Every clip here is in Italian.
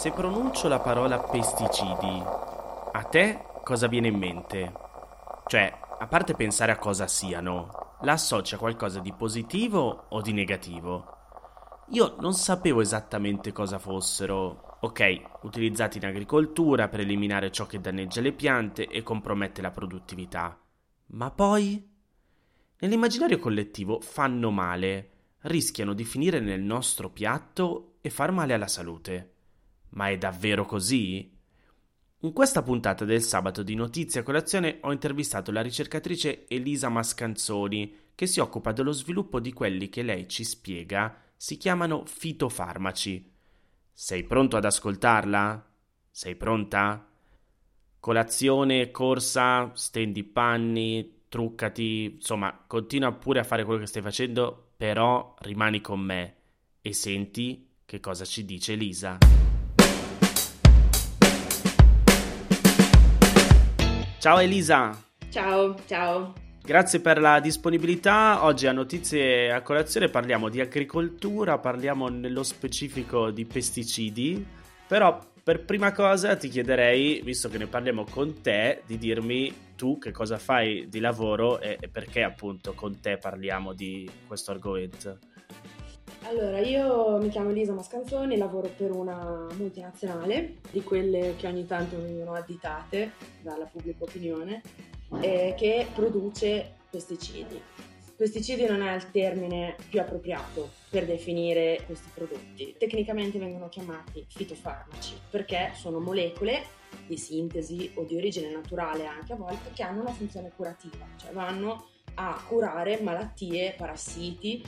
Se pronuncio la parola pesticidi, a te cosa viene in mente? Cioè, a parte pensare a cosa siano, la associa a qualcosa di positivo o di negativo? Io non sapevo esattamente cosa fossero. Ok, utilizzati in agricoltura per eliminare ciò che danneggia le piante e compromette la produttività. Ma poi? Nell'immaginario collettivo fanno male, rischiano di finire nel nostro piatto e far male alla salute. Ma è davvero così? In questa puntata del sabato di Notizia Colazione ho intervistato la ricercatrice Elisa Mascanzoni, che si occupa dello sviluppo di quelli che lei ci spiega si chiamano fitofarmaci. Sei pronto ad ascoltarla? Sei pronta? Colazione, corsa, stendi i panni, truccati, insomma, continua pure a fare quello che stai facendo, però rimani con me e senti che cosa ci dice Elisa. Ciao Elisa. Ciao, ciao. Grazie per la disponibilità. Oggi a Notizie a Colazione parliamo di agricoltura, parliamo nello specifico di pesticidi, però per prima cosa ti chiederei, visto che ne parliamo con te, di dirmi tu che cosa fai di lavoro e, e perché appunto con te parliamo di questo argomento. Allora, io mi chiamo Elisa Mascanzoni, lavoro per una multinazionale, di quelle che ogni tanto vengono additate dalla pubblica opinione, eh, che produce pesticidi. Pesticidi non è il termine più appropriato per definire questi prodotti. Tecnicamente vengono chiamati fitofarmaci perché sono molecole di sintesi o di origine naturale anche a volte che hanno una funzione curativa, cioè vanno a curare malattie, parassiti,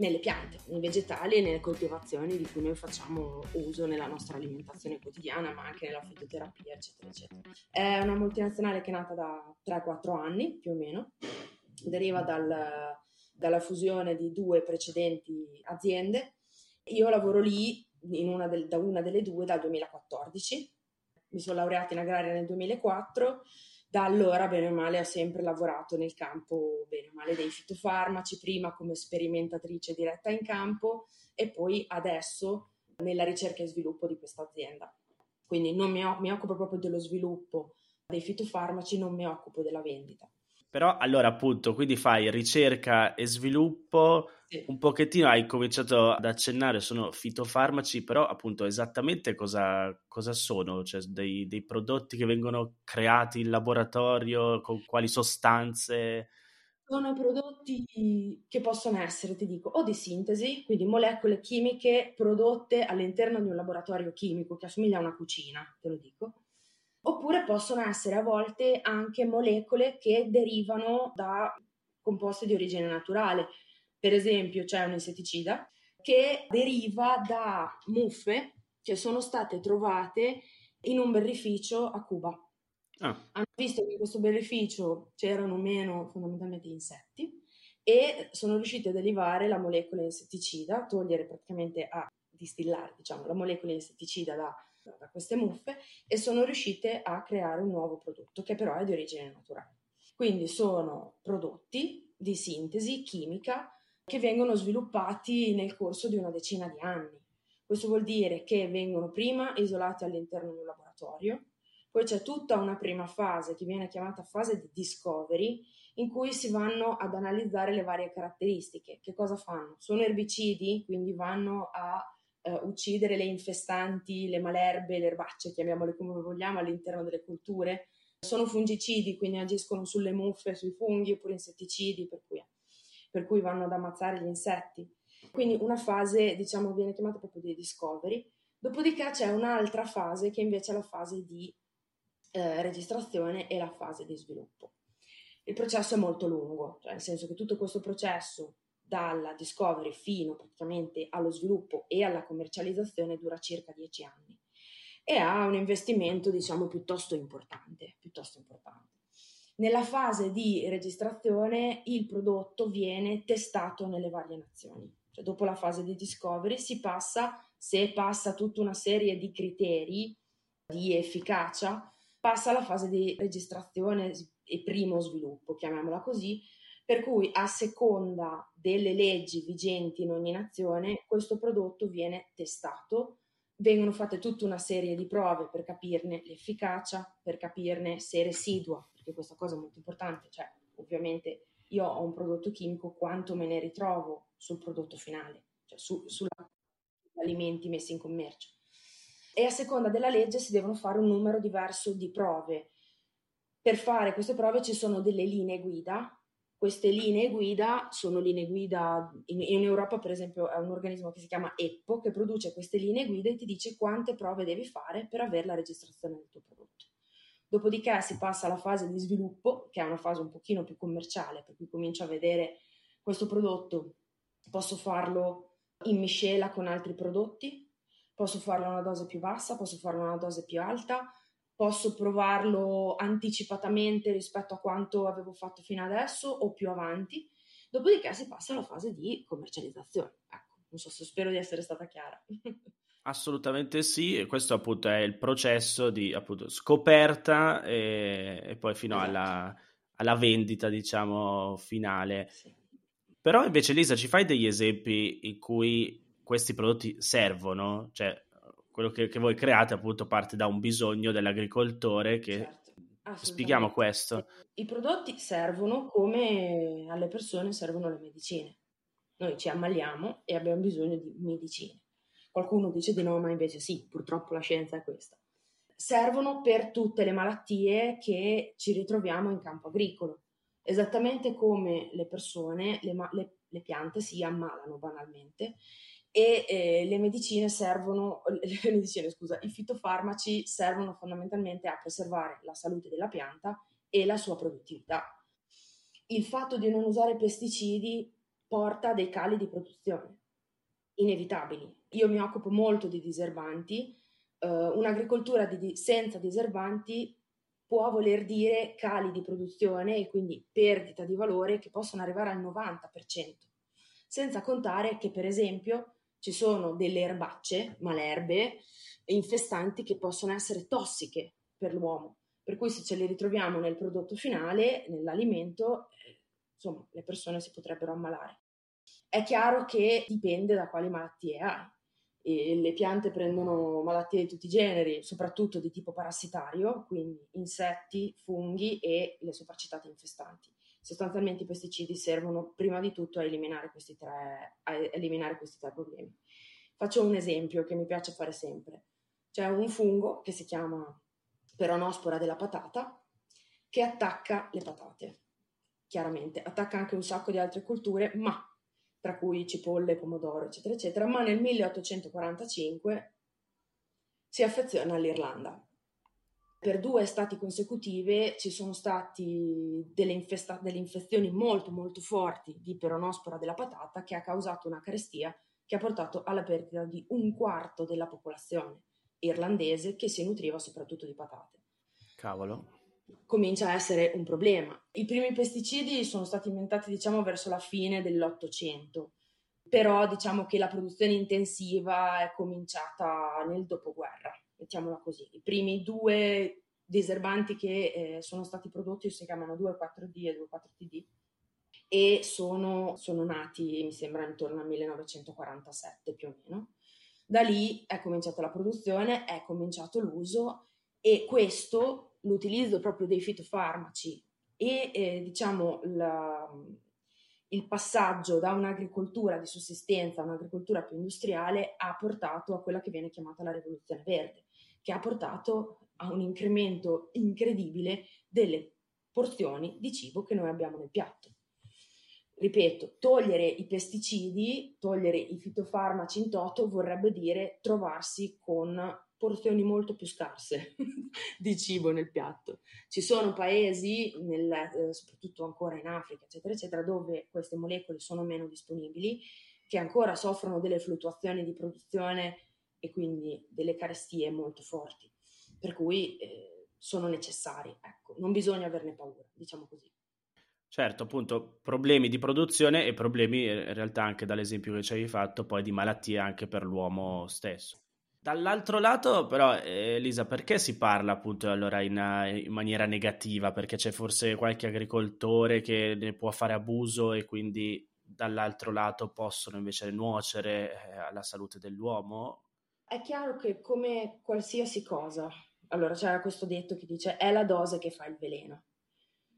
nelle piante, nei vegetali e nelle coltivazioni di cui noi facciamo uso nella nostra alimentazione quotidiana, ma anche nella fitoterapia, eccetera, eccetera. È una multinazionale che è nata da 3-4 anni più o meno, deriva dal, dalla fusione di due precedenti aziende. Io lavoro lì una del, da una delle due dal 2014, mi sono laureata in agraria nel 2004 da allora, bene o male, ho sempre lavorato nel campo, bene o male, dei fitofarmaci, prima come sperimentatrice diretta in campo e poi adesso nella ricerca e sviluppo di questa azienda. Quindi non mi, mi occupo proprio dello sviluppo dei fitofarmaci, non mi occupo della vendita. Però allora appunto, quindi fai ricerca e sviluppo, sì. un pochettino hai cominciato ad accennare, sono fitofarmaci, però appunto esattamente cosa, cosa sono? Cioè dei, dei, prodotti che vengono creati in laboratorio, con quali sostanze? Sono prodotti che possono essere, ti dico, o di sintesi, quindi molecole chimiche prodotte all'interno di un laboratorio chimico che assomiglia a una cucina, te lo dico oppure possono essere a volte anche molecole che derivano da composti di origine naturale. Per esempio c'è un insetticida che deriva da muffe che sono state trovate in un berrificio a Cuba. Ah. Hanno visto che in questo berrificio c'erano meno fondamentalmente insetti e sono riusciti a derivare la molecola insetticida, togliere praticamente a distillare diciamo, la molecola insetticida da da queste muffe e sono riuscite a creare un nuovo prodotto che però è di origine naturale. Quindi sono prodotti di sintesi chimica che vengono sviluppati nel corso di una decina di anni. Questo vuol dire che vengono prima isolati all'interno di un laboratorio, poi c'è tutta una prima fase che viene chiamata fase di discovery, in cui si vanno ad analizzare le varie caratteristiche. Che cosa fanno? Sono erbicidi, quindi vanno a eh, uccidere le infestanti, le malerbe, le erbacce, chiamiamole come vogliamo, all'interno delle culture. Sono fungicidi, quindi agiscono sulle muffe, sui funghi, oppure insetticidi, per cui, per cui vanno ad ammazzare gli insetti. Quindi una fase, diciamo, viene chiamata proprio di discovery. Dopodiché c'è un'altra fase che invece è la fase di eh, registrazione e la fase di sviluppo. Il processo è molto lungo, cioè nel senso che tutto questo processo dalla discovery fino praticamente allo sviluppo e alla commercializzazione dura circa 10 anni e ha un investimento diciamo piuttosto importante, piuttosto importante. Nella fase di registrazione il prodotto viene testato nelle varie nazioni, cioè dopo la fase di discovery si passa, se passa tutta una serie di criteri di efficacia, passa alla fase di registrazione e primo sviluppo, chiamiamola così, per cui a seconda delle leggi vigenti in ogni nazione questo prodotto viene testato vengono fatte tutta una serie di prove per capirne l'efficacia, per capirne se residua, perché questa cosa è molto importante, cioè ovviamente io ho un prodotto chimico, quanto me ne ritrovo sul prodotto finale, cioè su, sugli alimenti messi in commercio. E a seconda della legge si devono fare un numero diverso di prove. Per fare queste prove ci sono delle linee guida queste linee guida sono linee guida, in, in, Europa per esempio è un organismo che si chiama EPPO che produce queste linee guida e ti dice quante prove devi fare per avere la registrazione del tuo prodotto. Dopodiché si passa alla fase di sviluppo, che è una fase un pochino più commerciale, per cui comincio a vedere questo prodotto, posso farlo in miscela con altri prodotti, posso farlo a una dose più bassa, posso farlo a una dose più alta, posso provarlo anticipatamente rispetto a quanto avevo fatto fino adesso o più avanti. Dopodiché si passa alla fase di commercializzazione. Ecco, non so se spero di essere stata chiara. Assolutamente sì, e questo appunto è il processo di appunto, scoperta e, e poi fino esatto. alla, alla, vendita, diciamo, finale. Sì. Però invece Lisa, ci fai degli esempi in cui questi prodotti servono? Cioè, quello che, che, voi create appunto parte da un bisogno dell'agricoltore che certo, spieghiamo questo. I prodotti servono come alle persone servono le medicine. Noi ci ammaliamo e abbiamo bisogno di medicine. Qualcuno dice di no, ma invece sì, purtroppo la scienza è questa. Servono per tutte le malattie che ci ritroviamo in campo agricolo, esattamente come le persone, le, le, le piante si ammalano banalmente e eh, le medicine servono, le medicine, scusa, i fitofarmaci servono fondamentalmente a preservare la salute della pianta e la sua produttività. Il fatto di non usare pesticidi porta dei cali di produzione inevitabili. Io mi occupo molto di diserbanti, uh, un'agricoltura di, senza diserbanti può voler dire cali di produzione e quindi perdita di valore che possono arrivare al 90%, senza contare che per esempio ci sono delle erbacce, malerbe, infestanti che possono essere tossiche per l'uomo. Per cui se ce le ritroviamo nel prodotto finale, nell'alimento, eh, insomma, le persone si potrebbero ammalare. È chiaro che dipende da quali malattie hai. E le piante prendono malattie di tutti i generi, soprattutto di tipo parassitario, quindi insetti, funghi e le sopracitate infestanti sostanzialmente i pesticidi servono prima di tutto a eliminare questi tre, eliminare questi tre problemi. Faccio un esempio che mi piace fare sempre. C'è un fungo che si chiama peronospora della patata che attacca le patate. Chiaramente attacca anche un sacco di altre culture, ma tra cui cipolle, pomodoro, eccetera, eccetera, ma nel 1845 si affeziona all'Irlanda per due estati consecutive ci sono state delle, infesta- delle, infezioni molto molto forti di peronospora della patata che ha causato una carestia che ha portato alla perdita di un quarto della popolazione irlandese che si nutriva soprattutto di patate. Cavolo. Comincia a essere un problema. I primi pesticidi sono stati inventati diciamo verso la fine dell'Ottocento, però diciamo che la produzione intensiva è cominciata nel dopoguerra mettiamola così. I primi due diserbanti che eh, sono stati prodotti si chiamano 2,4-D e 2,4-TD e sono, sono nati, mi sembra, intorno al 1947 più o meno. Da lì è cominciata la produzione, è cominciato l'uso e questo, l'utilizzo proprio dei fitofarmaci e eh, diciamo la, il passaggio da un'agricoltura di sussistenza a un'agricoltura più industriale ha portato a quella che viene chiamata la rivoluzione verde, che ha portato a un incremento incredibile delle porzioni di cibo che noi abbiamo nel piatto. Ripeto, togliere i pesticidi, togliere i fitofarmaci in toto vorrebbe dire trovarsi con porzioni molto più scarse di cibo nel piatto. Ci sono paesi, nel, eh, soprattutto ancora in Africa, eccetera, eccetera, dove queste molecole sono meno disponibili, che ancora soffrono delle fluttuazioni di produzione e quindi delle carestie molto forti, per cui eh, sono necessari, ecco, non bisogna averne paura, diciamo così. Certo, appunto, problemi di produzione e problemi eh, in realtà anche dall'esempio che ci hai fatto poi di malattie anche per l'uomo stesso. Dall'altro lato, però, Elisa, perché si parla appunto allora in, in, maniera negativa? Perché c'è forse qualche agricoltore che ne può fare abuso e quindi dall'altro lato possono invece nuocere eh, alla salute dell'uomo? È chiaro che come qualsiasi cosa, allora c'è questo detto che dice è la dose che fa il veleno.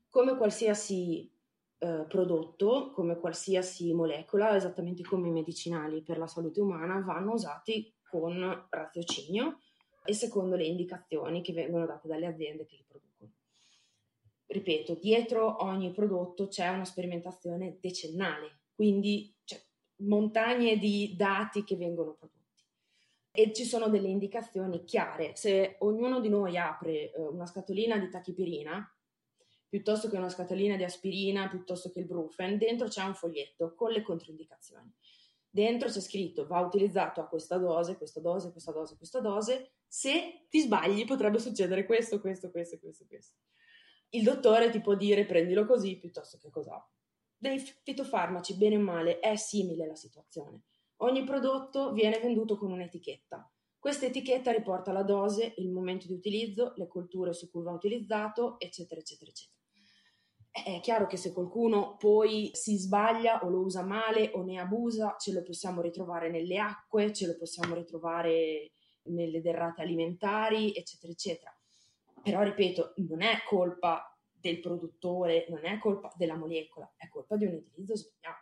Come qualsiasi eh, prodotto, come qualsiasi molecola, esattamente come i medicinali per la salute umana, vanno usati con raziocinio e secondo le indicazioni che vengono date dalle aziende che li producono. Ripeto, dietro ogni prodotto c'è una sperimentazione decennale, quindi c'è montagne di dati che vengono prodotti e ci sono delle indicazioni chiare. Se ognuno di noi apre eh, una scatolina di tachipirina, piuttosto che una scatolina di aspirina, piuttosto che il Brufen, dentro c'è un foglietto con le controindicazioni. Dentro c'è scritto va utilizzato a questa dose, questa dose, questa dose, questa dose. Se ti sbagli potrebbe succedere questo, questo, questo, questo, questo. Il dottore ti può dire prendilo così piuttosto che cos'ha. Dei fitofarmaci, bene o male, è simile la situazione. Ogni prodotto viene venduto con un'etichetta. Questa etichetta riporta la dose, il momento di utilizzo, le colture su cui va utilizzato, eccetera, eccetera, eccetera. È chiaro che se qualcuno poi si sbaglia o lo usa male o ne abusa, ce lo possiamo ritrovare nelle acque, ce lo possiamo ritrovare nelle derrate alimentari, eccetera, eccetera. Però, ripeto, non è colpa del produttore, non è colpa della molecola, è colpa di un utilizzo sbagliato.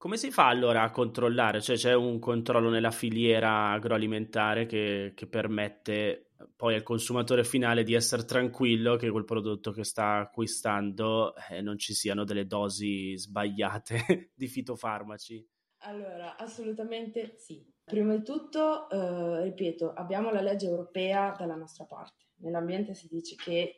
Come si fa allora a controllare? Cioè c'è un controllo nella filiera agroalimentare che, che, permette poi al consumatore finale di essere tranquillo che quel prodotto che sta acquistando eh, non ci siano delle dosi sbagliate di fitofarmaci? Allora, assolutamente sì. Prima di tutto, eh, ripeto, abbiamo la legge europea dalla nostra parte. Nell'ambiente si dice che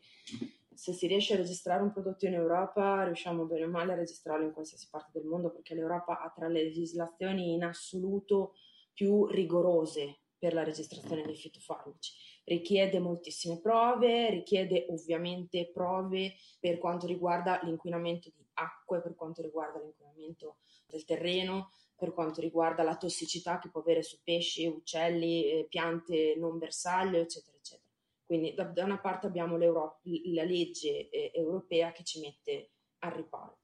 se si riesce a registrare un prodotto in Europa, riusciamo bene o male a registrarlo in qualsiasi parte del mondo, perché l'Europa ha tra le legislazioni in assoluto più rigorose per la registrazione dei fitofarmaci. Richiede moltissime prove, richiede ovviamente prove per quanto riguarda l'inquinamento di acque, per quanto riguarda l'inquinamento del terreno, per quanto riguarda la tossicità che può avere su pesci, uccelli, eh, piante non bersaglio, eccetera, eccetera. Quindi da, da una parte abbiamo la legge eh, europea che ci mette al riparo.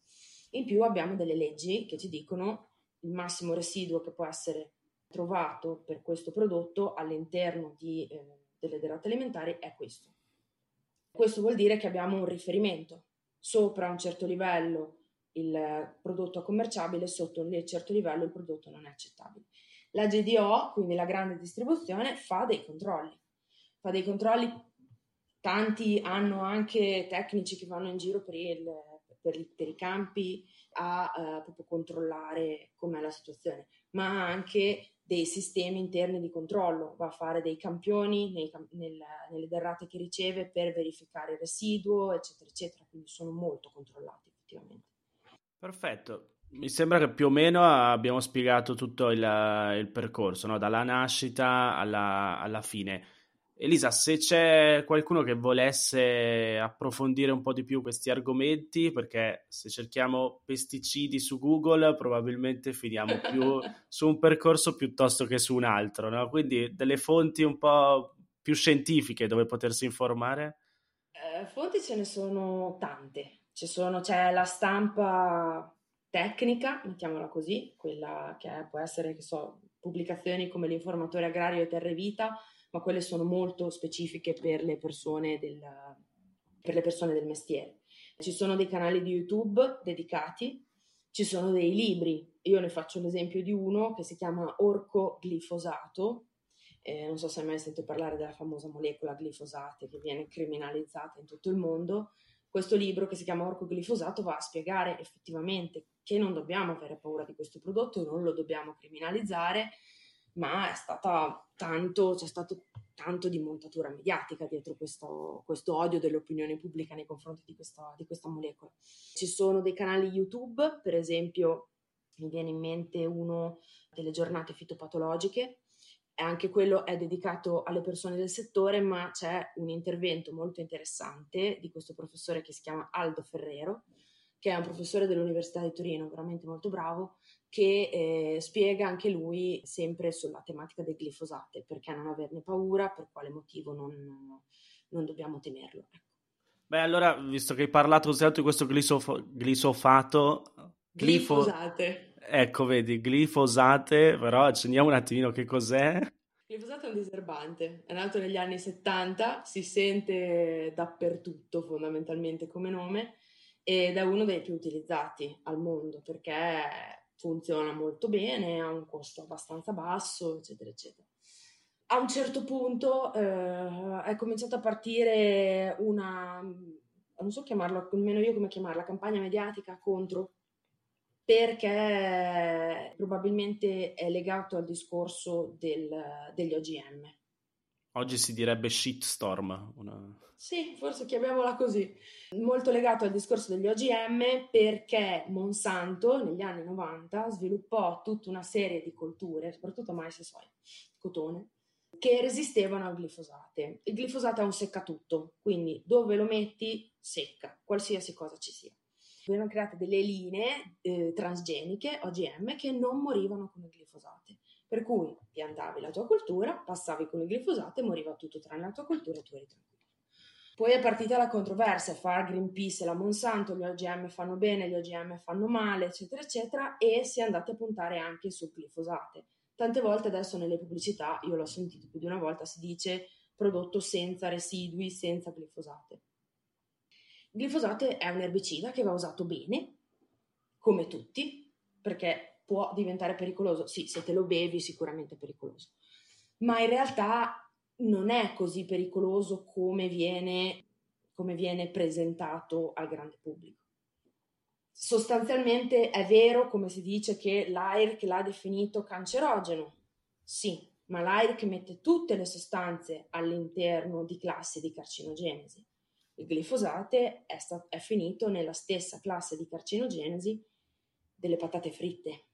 In più abbiamo delle leggi che ci dicono il massimo residuo che può essere trovato per questo prodotto all'interno di, eh, delle derrate alimentari è questo. Questo vuol dire che abbiamo un riferimento. Sopra un certo livello il prodotto è commerciabile, sotto un certo livello il prodotto non è accettabile. La GDO, quindi la grande distribuzione, fa dei controlli. Fa dei controlli, tanti hanno anche tecnici che vanno in giro per, il, per, per i campi a uh, proprio controllare com'è la situazione, ma anche dei sistemi interni di controllo, va a fare dei campioni nei, nel, nelle derrate che riceve per verificare il residuo, eccetera, eccetera, quindi sono molto controllati effettivamente. Perfetto. Mi sembra che più o meno abbiamo spiegato tutto il, il percorso, no? dalla nascita alla, alla, fine. Elisa, se c'è qualcuno che volesse approfondire un po' di più questi argomenti, perché se cerchiamo pesticidi su Google probabilmente finiamo più su un percorso piuttosto che su un altro, no? quindi delle fonti un po' più scientifiche dove potersi informare? Eh, fonti ce ne sono tante sono, c'è la stampa tecnica, mettiamola così, quella che può essere, che so, pubblicazioni come l'informatore agrario e Terre Vita, ma quelle sono molto specifiche per le persone del, per le persone del mestiere. Ci sono dei canali di YouTube dedicati, ci sono dei libri, io ne faccio l'esempio di uno che si chiama Orco glifosato, eh, non so se hai mai sentito parlare della famosa molecola glifosate che viene criminalizzata in tutto il mondo, questo libro che si chiama Orco glifosato va a spiegare effettivamente che non dobbiamo avere paura di questo prodotto, non lo dobbiamo criminalizzare, ma è stata tanto, c'è stato tanto di montatura mediatica dietro questo, questo odio dell'opinione pubblica nei confronti di questa, di questa molecola. Ci sono dei canali YouTube, per esempio mi viene in mente uno delle giornate fitopatologiche, anche quello è dedicato alle persone del settore, ma c'è un intervento molto interessante di questo professore che si chiama Aldo Ferrero, che è un professore dell'Università di Torino, veramente molto bravo, che eh, spiega anche lui sempre sulla tematica del glifosate, perché non averne paura, per quale motivo non, non dobbiamo temerlo. Ecco. Beh, allora, visto che hai parlato così tanto di questo glisof- glisofato... Glifosate. Ecco, vedi, glifosate, però accendiamo un attimino che cos'è. glifosato è un diserbante, è nato negli anni 70, si sente dappertutto fondamentalmente come nome ed è uno dei più utilizzati al mondo perché funziona molto bene, ha un costo abbastanza basso, eccetera, eccetera. A un certo punto eh, è cominciata a partire una, non so chiamarla, nemmeno io come chiamarla, campagna mediatica contro perché probabilmente è legato al discorso del, degli OGM. Oggi si direbbe shitstorm. Una... Sì, forse chiamiamola così. Molto legato al discorso degli OGM perché Monsanto negli anni 90 sviluppò tutta una serie di colture, soprattutto mais e soia, cotone, che resistevano al glifosate. Il glifosato è un seccatutto, quindi dove lo metti secca, qualsiasi cosa ci sia venivano create delle linee eh, transgeniche, OGM, che non morivano con il glifosate. Per cui piantavi la tua cultura, passavi con il glifosate, moriva tutto tranne la tua cultura e tu eri tranquillo. Poi è partita la controversia fra Greenpeace e la Monsanto, gli OGM fanno bene, gli OGM fanno male, eccetera, eccetera, e si è andati a puntare anche sul glifosate. Tante volte adesso nelle pubblicità, io l'ho sentito più di una volta, si dice prodotto senza residui, senza glifosate. Il glifosato è un erbicida che va usato bene, come tutti, perché può diventare pericoloso. Sì, se te lo bevi sicuramente è pericoloso, ma in realtà non è così pericoloso come viene, come viene presentato al grande pubblico. Sostanzialmente è vero, come si dice, che l'AIRC l'ha definito cancerogeno. Sì, ma l'AIRC mette tutte le sostanze all'interno di classi di carcinogenesi il glifosate è, sta- è finito nella stessa classe di carcinogenesi delle patate fritte.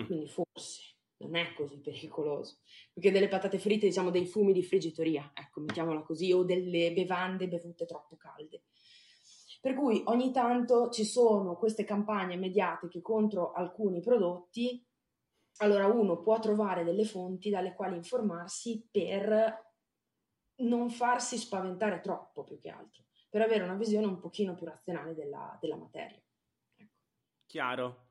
Mm. Quindi forse non è così pericoloso. Perché delle patate fritte, diciamo dei fumi di friggitoria, ecco, mettiamola così, o delle bevande bevute troppo calde. Per cui ogni tanto ci sono queste campagne mediatiche contro alcuni prodotti. Allora uno può trovare delle fonti dalle quali informarsi per non farsi spaventare troppo più che altro per avere una visione un pochino più razionale della, della materia. Ecco. Chiaro.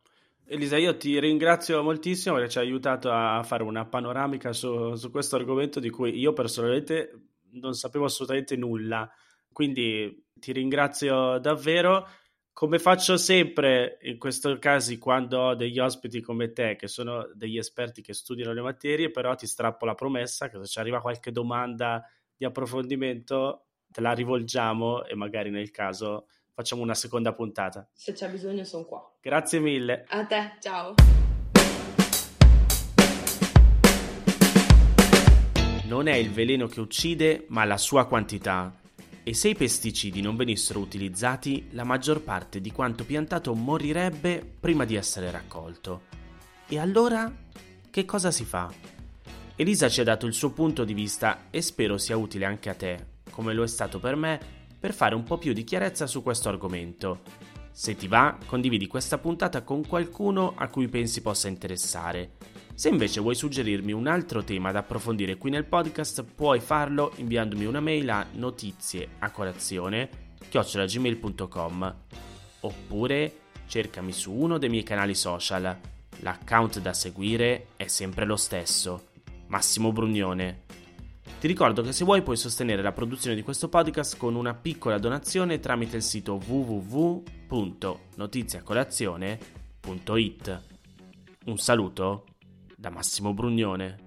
Elisa, io ti ringrazio moltissimo perché ci hai aiutato a fare una panoramica su, su questo argomento di cui io personalmente non sapevo assolutamente nulla. Quindi ti ringrazio davvero. Come faccio sempre in questi casi quando ho degli ospiti come te, che sono degli esperti che studiano le materie, però ti strappo la promessa che se ci arriva qualche domanda di approfondimento te la rivolgiamo e magari nel caso facciamo una seconda puntata. Se c'è bisogno sono qua. Grazie mille. A te, ciao. Non è il veleno che uccide, ma la sua quantità. E se i pesticidi non venissero utilizzati, la maggior parte di quanto piantato morirebbe prima di essere raccolto. E allora che cosa si fa? Elisa ci ha dato il suo punto di vista e spero sia utile anche a te, come lo è stato per me, per fare un po' più di chiarezza su questo argomento. Se ti va, condividi questa puntata con qualcuno a cui pensi possa interessare. Se invece vuoi suggerirmi un altro tema da approfondire qui nel podcast, puoi farlo inviandomi una mail a notizie a colazione chiocciolagmail.com oppure cercami su uno dei miei canali social. L'account da seguire è sempre lo stesso. Massimo Brugnone. Ti ricordo che se vuoi puoi sostenere la produzione di questo podcast con una piccola donazione tramite il sito www.notiziacolazione.it. Un saluto da Massimo Brugnone.